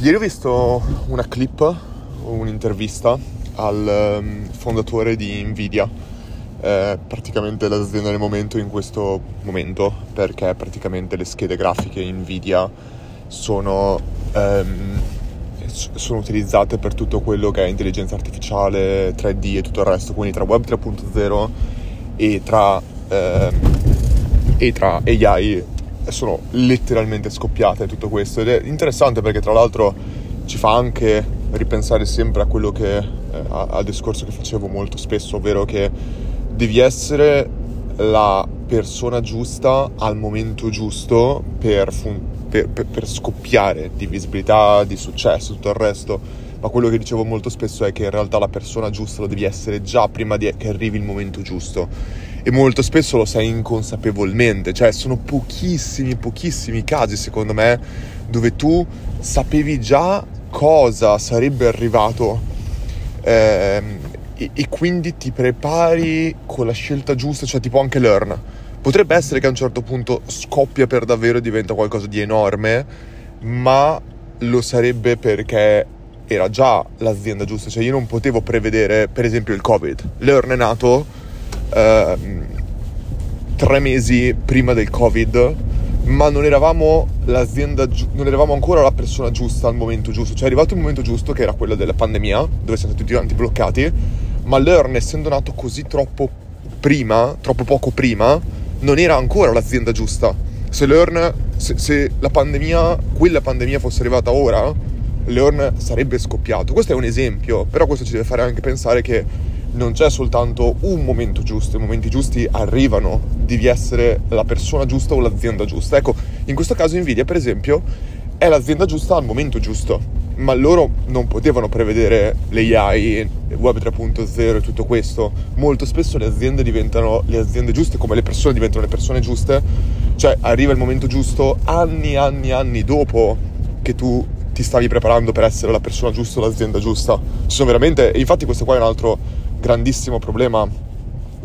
ieri ho visto una clip, un'intervista al um, fondatore di Nvidia, eh, praticamente l'azienda del momento in questo momento, perché praticamente le schede grafiche Nvidia sono, um, sono utilizzate per tutto quello che è intelligenza artificiale, 3D e tutto il resto, quindi tra Web 3.0 e tra, eh, e tra AI sono letteralmente scoppiate tutto questo ed è interessante perché tra l'altro ci fa anche ripensare sempre a quello che eh, al discorso che facevo molto spesso, ovvero che devi essere la persona giusta al momento giusto per, fun- per, per, per scoppiare di visibilità, di successo, tutto il resto. Ma quello che dicevo molto spesso è che in realtà la persona giusta lo devi essere già prima di- che arrivi il momento giusto e molto spesso lo sai inconsapevolmente, cioè sono pochissimi, pochissimi casi secondo me dove tu sapevi già cosa sarebbe arrivato ehm, e, e, quindi ti prepari con la scelta giusta, cioè tipo anche Learn. Potrebbe essere che a un certo punto scoppia per davvero e diventa qualcosa di enorme, ma lo sarebbe perché era già l'azienda giusta, cioè io non potevo prevedere per esempio il Covid. Learn è nato Ehm, tre mesi prima del Covid, ma non eravamo l'azienda, gi- non eravamo ancora la persona giusta al momento giusto. Cioè è arrivato il momento giusto, che era quello della pandemia, dove siamo tutti quanti bloccati, ma Learn, essendo nato così troppo prima, troppo poco prima, non era ancora l'azienda giusta. Se Learn, se, se la pandemia, quella pandemia fosse arrivata ora, Learn sarebbe scoppiato. Questo è un esempio, però questo ci deve fare anche pensare che non c'è soltanto un momento giusto, i momenti giusti arrivano, devi essere la persona giusta o l'azienda giusta. Ecco, in questo caso Nvidia, per esempio, è l'azienda giusta al momento giusto, ma loro non potevano prevedere l'AI, Web 3.0 e tutto questo. Molto spesso le aziende diventano le aziende giuste, come le persone diventano le persone giuste, cioè arriva il momento giusto anni, anni, anni dopo che tu ti stavi preparando per essere la persona giusta o l'azienda giusta. Ci sono veramente, infatti questo qua è un altro grandissimo problema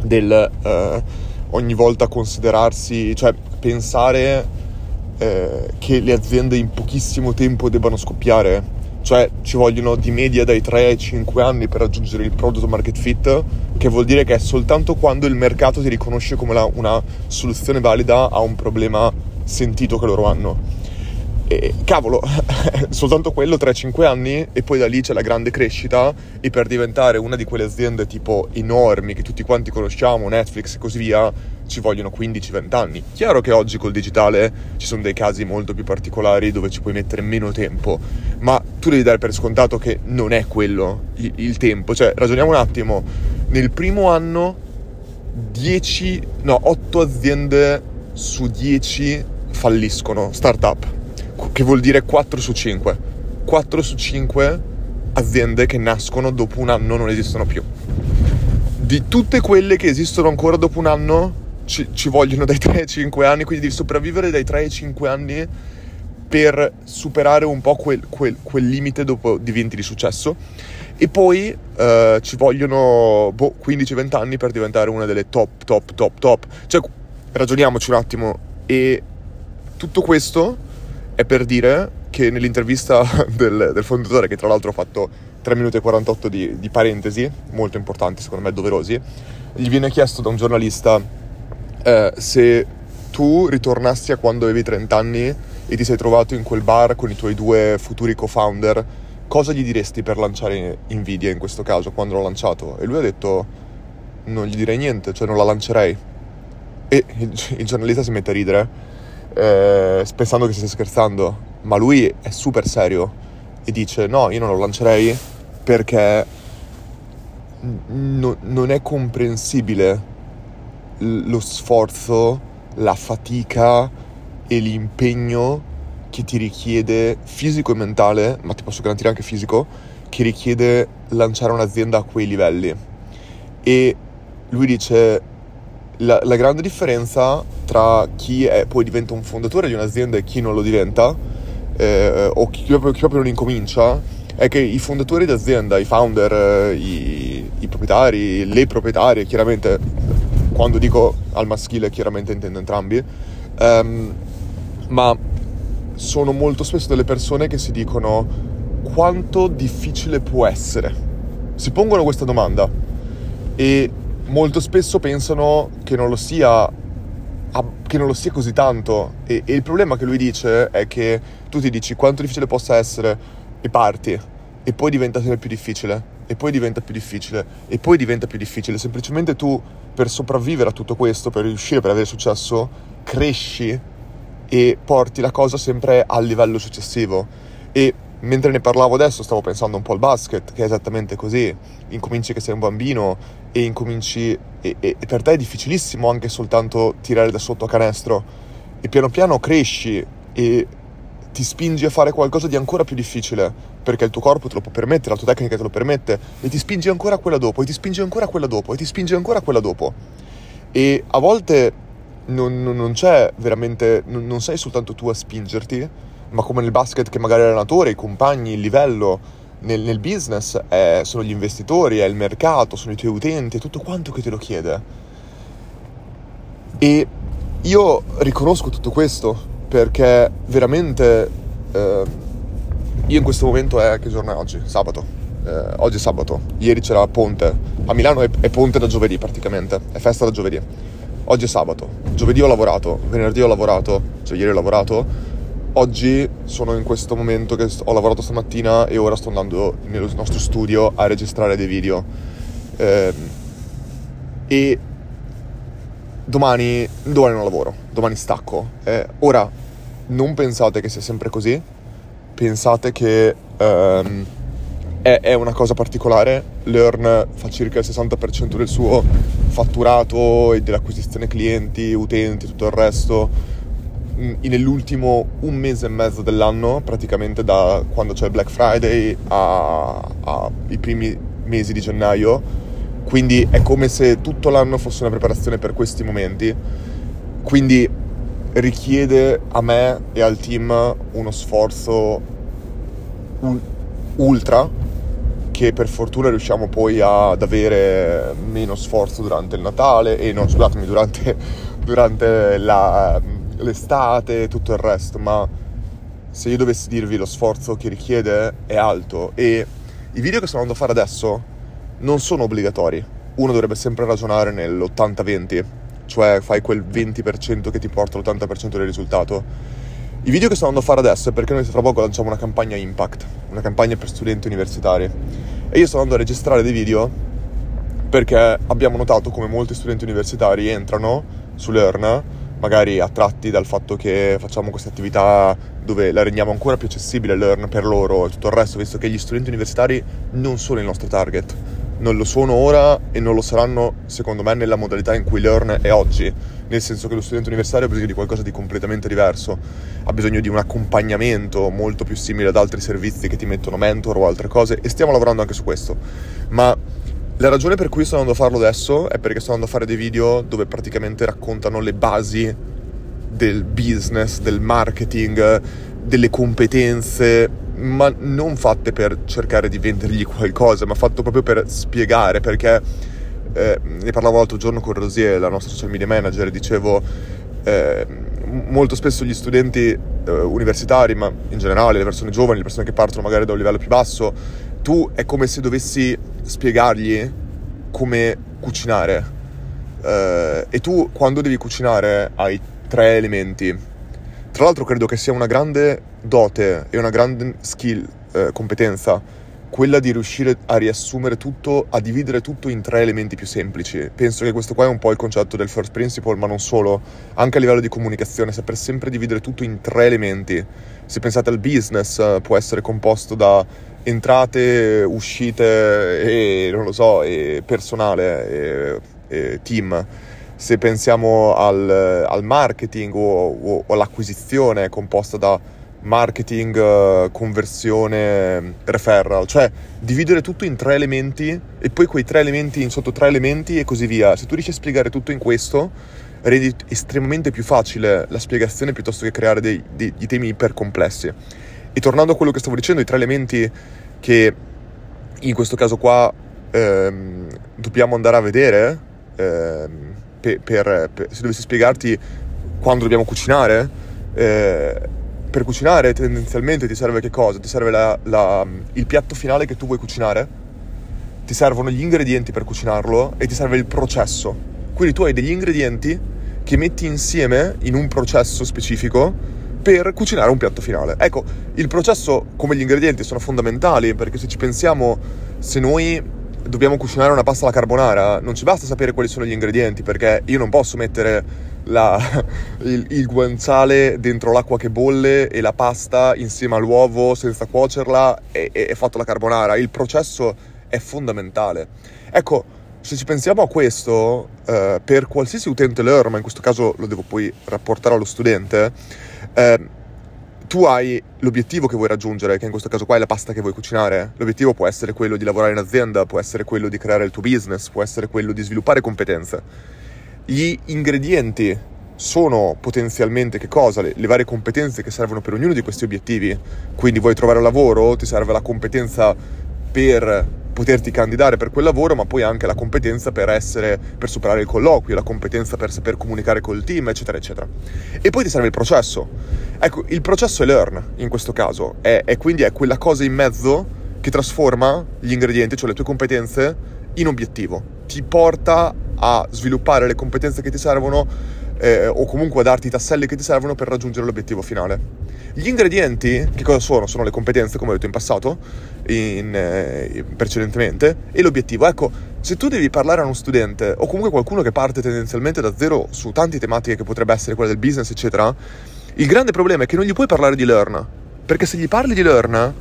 del eh, ogni volta considerarsi, cioè pensare eh, che le aziende in pochissimo tempo debbano scoppiare. Cioè ci vogliono di media dai 3 ai 5 anni per raggiungere il product market fit, che vuol dire che è soltanto quando il mercato ti riconosce come la, una soluzione valida a un problema sentito che loro hanno. E cavolo, soltanto quello 3-5 anni e poi da lì c'è la grande crescita e per diventare una di quelle aziende tipo enormi che tutti quanti conosciamo, Netflix e così via, ci vogliono 15-20 anni. Chiaro che oggi col digitale ci sono dei casi molto più particolari dove ci puoi mettere meno tempo, ma tu devi dare per scontato che non è quello il, il tempo. Cioè, ragioniamo un attimo, nel primo anno 10, no, 8 aziende su 10 falliscono, startup che vuol dire 4 su 5. 4 su 5 aziende che nascono dopo un anno non esistono più. Di tutte quelle che esistono ancora dopo un anno ci, ci vogliono dai 3 ai 5 anni, quindi devi sopravvivere dai 3 ai 5 anni per superare un po' quel, quel, quel limite dopo diventi di successo. E poi uh, ci vogliono boh, 15-20 anni per diventare una delle top, top, top, top. Cioè, ragioniamoci un attimo. E tutto questo è per dire che nell'intervista del, del, fondatore, che tra l'altro ha fatto 3 minuti e 48 di, di, parentesi, molto importanti, secondo me doverosi, gli viene chiesto da un giornalista eh, se tu ritornassi a quando avevi 30 anni e ti sei trovato in quel bar con i tuoi due futuri co-founder, cosa gli diresti per lanciare Nvidia in questo caso, quando l'ho lanciato? E lui ha detto, non gli direi niente, cioè non la lancerei. E il, il giornalista si mette a ridere eh, pensando che stia scherzando, ma lui è super serio e dice no, io non lo lancerei perché n- non è comprensibile lo sforzo, la fatica e l'impegno che ti richiede fisico e mentale, ma ti posso garantire anche fisico, che richiede lanciare un'azienda a quei livelli. E lui dice la, la, grande differenza tra chi è, poi diventa un fondatore di un'azienda e chi non lo diventa, eh, o chi proprio, chi proprio, non incomincia, è che i fondatori d'azienda, i founder, eh, i, i, proprietari, le proprietarie, chiaramente, quando dico al maschile chiaramente intendo entrambi, ehm, ma sono molto spesso delle persone che si dicono quanto difficile può essere. Si pongono questa domanda e molto spesso pensano che non lo sia, che non lo sia così tanto. E, e il problema che lui dice è che tu ti dici quanto difficile possa essere e parti e poi diventa sempre più difficile e poi diventa più difficile e poi diventa più difficile. Semplicemente tu per sopravvivere a tutto questo, per riuscire, per avere successo, cresci e porti la cosa sempre al livello successivo. E mentre ne parlavo adesso stavo pensando un po' al basket, che è esattamente così. Incominci che sei un bambino e incominci... E, e, e per te è difficilissimo anche soltanto tirare da sotto a canestro. E piano piano cresci e ti spingi a fare qualcosa di ancora più difficile, perché il tuo corpo te lo può permettere, la tua tecnica te lo permette, e ti spingi ancora quella dopo, e ti spingi ancora quella dopo, e ti spingi ancora quella dopo. E a volte non, non, non c'è veramente, non, non, sei soltanto tu a spingerti, ma come nel basket che magari l'allenatore, i compagni, il livello, nel, nel business è, sono gli investitori, è il mercato, sono i tuoi utenti, è tutto quanto che te lo chiede. E io riconosco tutto questo perché veramente eh, io in questo momento è che giorno è oggi? Sabato. Eh, oggi è sabato, ieri c'era Ponte. A Milano è, è Ponte da giovedì praticamente, è festa da giovedì. Oggi è sabato, giovedì ho lavorato, venerdì ho lavorato, cioè ieri ho lavorato, oggi sono in questo momento che ho lavorato stamattina e ora sto andando nel nostro studio a registrare dei video. Eh, e domani, domani non lavoro, domani stacco. Eh, ora, non pensate che sia sempre così, pensate che ehm, è, è, una cosa particolare. Learn fa circa il 60% del suo fatturato e dell'acquisizione clienti, utenti, tutto il resto nell'ultimo un mese e mezzo dell'anno, praticamente da quando c'è Black Friday ai primi mesi di gennaio. Quindi è come se tutto l'anno fosse una preparazione per questi momenti. Quindi richiede a me e al team uno sforzo ultra che per fortuna riusciamo poi ad avere meno sforzo durante il Natale e no, scusatemi, durante, durante la, l'estate e tutto il resto, ma se io dovessi dirvi lo sforzo che richiede è alto e i video che sto andando a fare adesso non sono obbligatori. Uno dovrebbe sempre ragionare nell'80-20 cioè fai quel 20% che ti porta l'80% del risultato. I video che sto andando a fare adesso è perché noi fra poco lanciamo una campagna Impact, una campagna per studenti universitari. E io sto andando a registrare dei video perché abbiamo notato come molti studenti universitari entrano su Learn, magari attratti dal fatto che facciamo questa attività dove la rendiamo ancora più accessibile Learn per loro e tutto il resto, visto che gli studenti universitari non sono il nostro target. Non lo sono ora e non lo saranno secondo me nella modalità in cui Learn è oggi, nel senso che lo studente universitario ha bisogno di qualcosa di completamente diverso, ha bisogno di un accompagnamento molto più simile ad altri servizi che ti mettono mentor o altre cose e stiamo lavorando anche su questo. Ma la ragione per cui sto andando a farlo adesso è perché sto andando a fare dei video dove praticamente raccontano le basi del business, del marketing, delle competenze ma non fatte per cercare di vendergli qualcosa, ma fatto proprio per spiegare, perché eh, ne parlavo l'altro giorno con Rosier, la nostra social media manager, dicevo eh, molto spesso gli studenti eh, universitari, ma in generale le persone giovani, le persone che partono magari da un livello più basso, tu è come se dovessi spiegargli come cucinare. Eh, e tu quando devi cucinare hai tre elementi tra l'altro credo che sia una grande dote e una grande skill, eh, competenza, quella di riuscire a riassumere tutto, a dividere tutto in tre elementi più semplici. Penso che questo qua è un po' il concetto del first principle, ma non solo, anche a livello di comunicazione, saper sempre dividere tutto in tre elementi. Se pensate al business, eh, può essere composto da entrate, uscite e, non lo so, e personale, e, e team se pensiamo al, al marketing o, o, o, all'acquisizione composta da marketing, conversione, referral, cioè dividere tutto in tre elementi e poi quei tre elementi in sotto tre elementi e così via. Se tu riesci a spiegare tutto in questo, rendi estremamente più facile la spiegazione piuttosto che creare dei, dei, dei temi ipercomplessi. E tornando a quello che stavo dicendo, i tre elementi che in questo caso qua ehm, dobbiamo andare a vedere ehm, per, per, per, se dovessi spiegarti quando dobbiamo cucinare, eh, per cucinare tendenzialmente ti serve che cosa? Ti serve la, la, il piatto finale che tu vuoi cucinare, ti servono gli ingredienti per cucinarlo e ti serve il processo. Quindi tu hai degli ingredienti che metti insieme in un processo specifico per cucinare un piatto finale. Ecco, il processo come gli ingredienti sono fondamentali perché se ci pensiamo, se noi dobbiamo cucinare una pasta alla carbonara, non ci basta sapere quali sono gli ingredienti perché io non posso mettere la, il, il, guanciale dentro l'acqua che bolle e la pasta insieme all'uovo senza cuocerla e, e, e fatto la carbonara. Il processo è fondamentale. Ecco, se ci pensiamo a questo, eh, per qualsiasi utente Learn, ma in questo caso lo devo poi rapportare allo studente, eh, tu hai l'obiettivo che vuoi raggiungere, che in questo caso qua è la pasta che vuoi cucinare. L'obiettivo può essere quello di lavorare in azienda, può essere quello di creare il tuo business, può essere quello di sviluppare competenze gli ingredienti sono potenzialmente che cosa? Le, le, varie competenze che servono per ognuno di questi obiettivi. Quindi vuoi trovare un lavoro, ti serve la competenza per poterti candidare per quel lavoro, ma poi anche la competenza per essere, per superare il colloquio, la competenza per saper comunicare col team, eccetera, eccetera. E poi ti serve il processo. Ecco, il processo è learn in questo caso, è quindi è quella cosa in mezzo che trasforma gli ingredienti, cioè le tue competenze, in obiettivo. Ti porta a sviluppare le competenze che ti servono eh, o comunque a darti i tasselli che ti servono per raggiungere l'obiettivo finale. Gli ingredienti, che cosa sono? Sono le competenze, come ho detto in passato, in, eh, precedentemente, e l'obiettivo. Ecco, se tu devi parlare a uno studente o comunque qualcuno che parte tendenzialmente da zero su tante tematiche che potrebbe essere quella del business, eccetera, il grande problema è che non gli puoi parlare di learn, perché se gli parli di learn,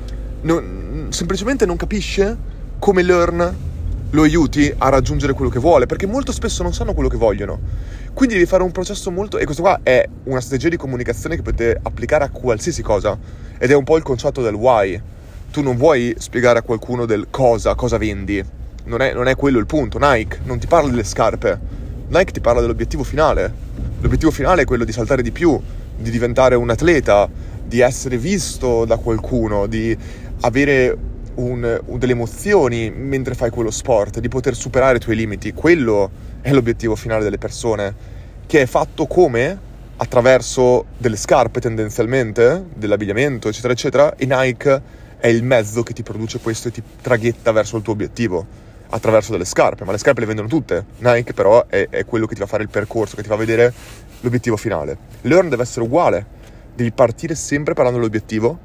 non, semplicemente non capisce come learn lo aiuti a raggiungere quello che vuole, perché molto spesso non sanno quello che vogliono. Quindi devi fare un processo molto... E questo qua è una strategia di comunicazione che potete applicare a qualsiasi cosa. Ed è un po' il concetto del why. Tu non vuoi spiegare a qualcuno del cosa, cosa vendi. Non è, non è quello il punto. Nike non ti parla delle scarpe. Nike ti parla dell'obiettivo finale. L'obiettivo finale è quello di saltare di più, di diventare un atleta, di essere visto da qualcuno, di avere un, un, delle emozioni mentre fai quello sport, di poter superare i tuoi limiti. Quello è l'obiettivo finale delle persone, che è fatto come? Attraverso delle scarpe tendenzialmente, dell'abbigliamento, eccetera, eccetera, e Nike è il mezzo che ti produce questo e ti traghetta verso il tuo obiettivo attraverso delle scarpe, ma le scarpe le vendono tutte. Nike però è, è quello che ti fa fare il percorso, che ti fa vedere l'obiettivo finale. Learn deve essere uguale, devi partire sempre parlando dell'obiettivo,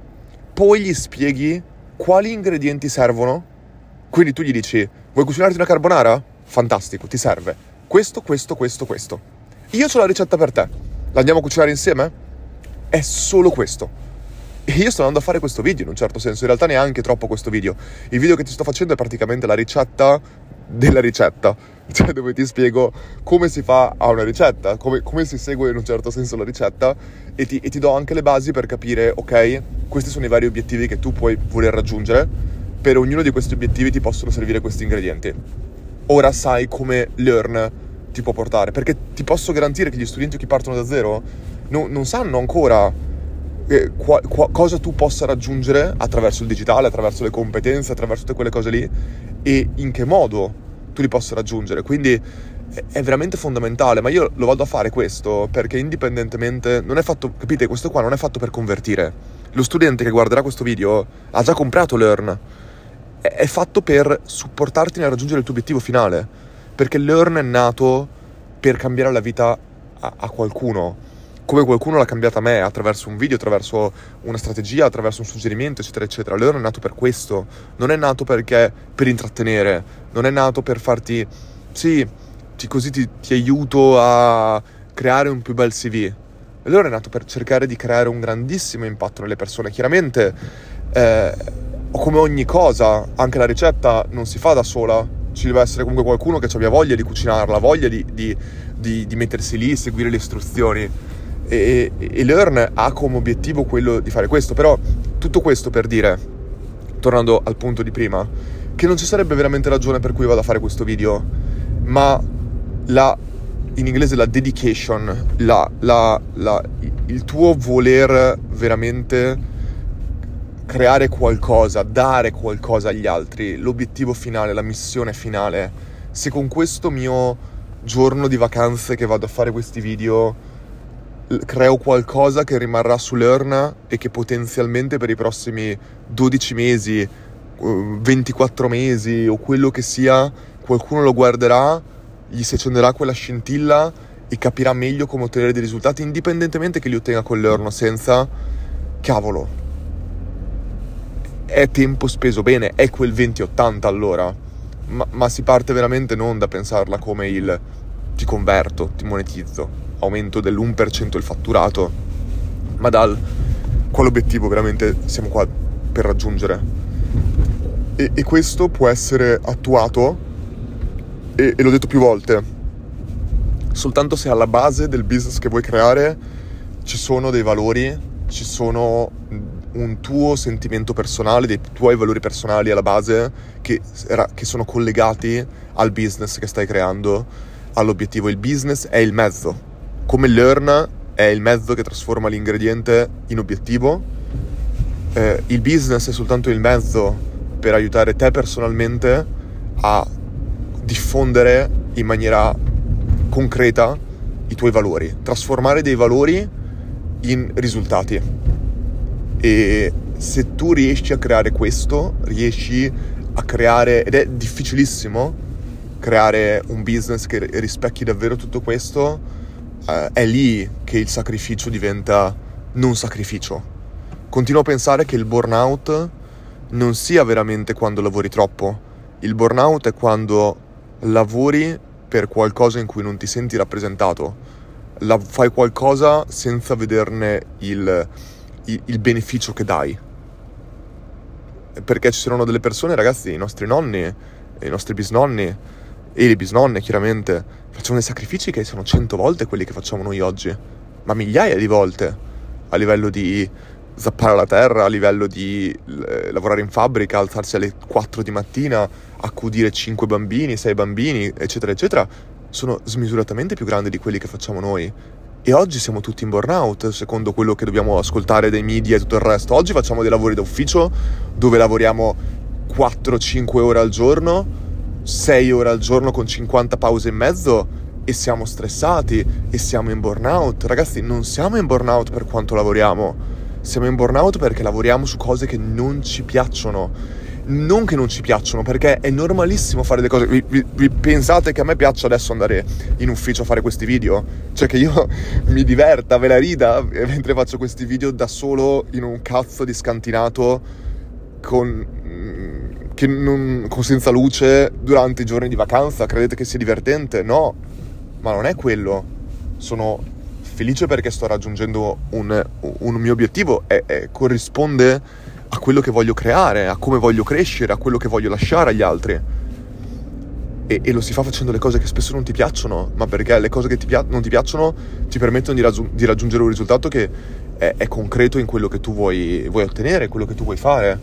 poi gli spieghi quali ingredienti servono? Quindi tu gli dici, vuoi cucinarti una carbonara? Fantastico, ti serve. Questo, questo, questo, questo. Io ho la ricetta per te. La andiamo a cucinare insieme? È solo questo. E io sto andando a fare questo video in un certo senso, in realtà neanche troppo questo video. Il video che ti sto facendo è praticamente la ricetta della ricetta, cioè dove ti spiego come si fa a una ricetta, come, come si segue in un certo senso la ricetta e ti, e ti do anche le basi per capire, ok, questi sono i vari obiettivi che tu puoi voler raggiungere, per ognuno di questi obiettivi ti possono servire questi ingredienti. Ora sai come learn ti può portare, perché ti posso garantire che gli studenti che partono da zero no, non sanno ancora eh, qua, qua, cosa tu possa raggiungere attraverso il digitale, attraverso le competenze, attraverso tutte quelle cose lì e in che modo tu li possa raggiungere. Quindi è veramente fondamentale, ma io lo vado a fare questo perché indipendentemente non è fatto, capite, questo qua non è fatto per convertire. Lo studente che guarderà questo video ha già comprato Learn. È fatto per supportarti nel raggiungere il tuo obiettivo finale, perché Learn è nato per cambiare la vita a, a qualcuno come qualcuno l'ha cambiata a me attraverso un video, attraverso una strategia, attraverso un suggerimento, eccetera, eccetera. Leon è nato per questo, non è nato perché per intrattenere, non è nato per farti, sì, ti, così ti, ti aiuto a creare un più bel CV. Leon è nato per cercare di creare un grandissimo impatto nelle persone. Chiaramente, eh, come ogni cosa, anche la ricetta non si fa da sola, ci deve essere comunque qualcuno che abbia voglia di cucinarla, voglia di, di, di, di mettersi lì, seguire le istruzioni e, e Learn ha come obiettivo quello di fare questo, però tutto questo per dire, tornando al punto di prima, che non ci sarebbe veramente ragione per cui vado a fare questo video, ma la, in inglese la dedication, la, la, il tuo voler veramente creare qualcosa, dare qualcosa agli altri, l'obiettivo finale, la missione finale, se con questo mio giorno di vacanze che vado a fare questi video creo qualcosa che rimarrà sull'Earn e che potenzialmente per i prossimi 12 mesi, 24 uh, mesi o quello che sia, qualcuno lo guarderà, gli si accenderà quella scintilla e capirà meglio come ottenere dei risultati indipendentemente che li ottenga con l'Earn senza. Cavolo, è tempo speso bene, è quel 20-80 allora, ma, ma si parte veramente non da pensarla come il ti converto, ti monetizzo, aumento dell'1% il fatturato, ma dal quale obiettivo veramente siamo qua per raggiungere. E, e questo può essere attuato, e, e l'ho detto più volte, soltanto se alla base del business che vuoi creare ci sono dei valori, ci sono un tuo sentimento personale, dei tuoi valori personali alla base che, che sono collegati al business che stai creando, all'obiettivo. Il business è il mezzo, come learn è il mezzo che trasforma l'ingrediente in obiettivo. Eh, il business è soltanto il mezzo per aiutare te personalmente a diffondere in maniera concreta i tuoi valori, trasformare dei valori in risultati. E se tu riesci a creare questo, riesci a creare, ed è difficilissimo creare un business che rispecchi davvero tutto questo, eh, è lì che il sacrificio diventa non sacrificio. Continuo a pensare che il burnout non sia veramente quando lavori troppo. Il burnout è quando lavori per qualcosa in cui non ti senti rappresentato. La, fai qualcosa senza vederne il, il beneficio che dai. Perché ci saranno delle persone, ragazzi, i nostri nonni, i nostri bisnonni e le bisnonne, chiaramente, facciamo dei sacrifici che sono cento volte quelli che facciamo noi oggi, ma migliaia di volte, a livello di zappare la terra, a livello di eh, lavorare in fabbrica, alzarsi alle 4 di mattina, accudire 5 bambini, 6 bambini, eccetera, eccetera, sono smisuratamente più grandi di quelli che facciamo noi. E oggi siamo tutti in burnout, secondo quello che dobbiamo ascoltare dai media e tutto il resto. Oggi facciamo dei lavori d'ufficio dove lavoriamo 4-5 ore al giorno, 6 ore al giorno con 50 pause in mezzo e siamo stressati e siamo in burnout. Ragazzi, non siamo in burnout per quanto lavoriamo, siamo in burnout perché lavoriamo su cose che non ci piacciono non che non ci piacciono, perché è normalissimo fare le cose. Vi, vi, vi, pensate che a me piaccia adesso andare in ufficio a fare questi video? Cioè che io mi diverta, ve la rida mentre faccio questi video da solo in un cazzo di scantinato con, non, con senza luce durante i giorni di vacanza? Credete che sia divertente? No, ma non è quello. Sono felice perché sto raggiungendo un, un mio obiettivo e, corrisponde a quello che voglio creare, a come voglio crescere, a quello che voglio lasciare agli altri. E, e lo si fa facendo le cose che spesso non ti piacciono, ma perché le cose che ti pia- non ti piacciono ti permettono di, raggiung- di, raggiungere un risultato che è, è, concreto in quello che tu vuoi, vuoi ottenere, quello che tu vuoi fare.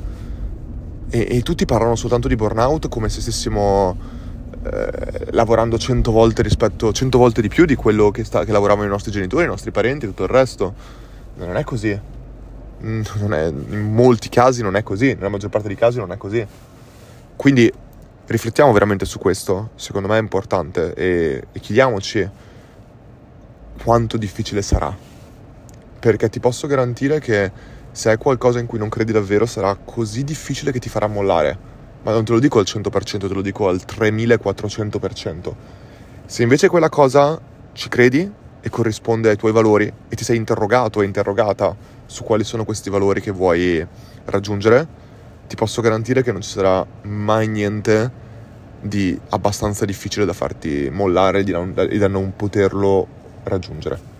E, e, tutti parlano soltanto di burnout come se stessimo eh, lavorando cento volte rispetto, cento volte di più di quello che, sta, che lavoravano i nostri genitori, i nostri parenti e tutto il resto. Non è così. Mm, è, in molti casi non è così, nella maggior parte dei casi non è così. Quindi riflettiamo veramente su questo, secondo me è importante, e, e chiediamoci quanto difficile sarà. Perché ti posso garantire che se è qualcosa in cui non credi davvero sarà così difficile che ti farà mollare. Ma non te lo dico al 100%, te lo dico al 3400%. Se invece quella cosa ci credi e corrisponde ai tuoi valori e ti sei interrogato e interrogata su quali sono questi valori che vuoi raggiungere, ti posso garantire che non ci sarà mai niente di abbastanza difficile da farti mollare e da non poterlo raggiungere.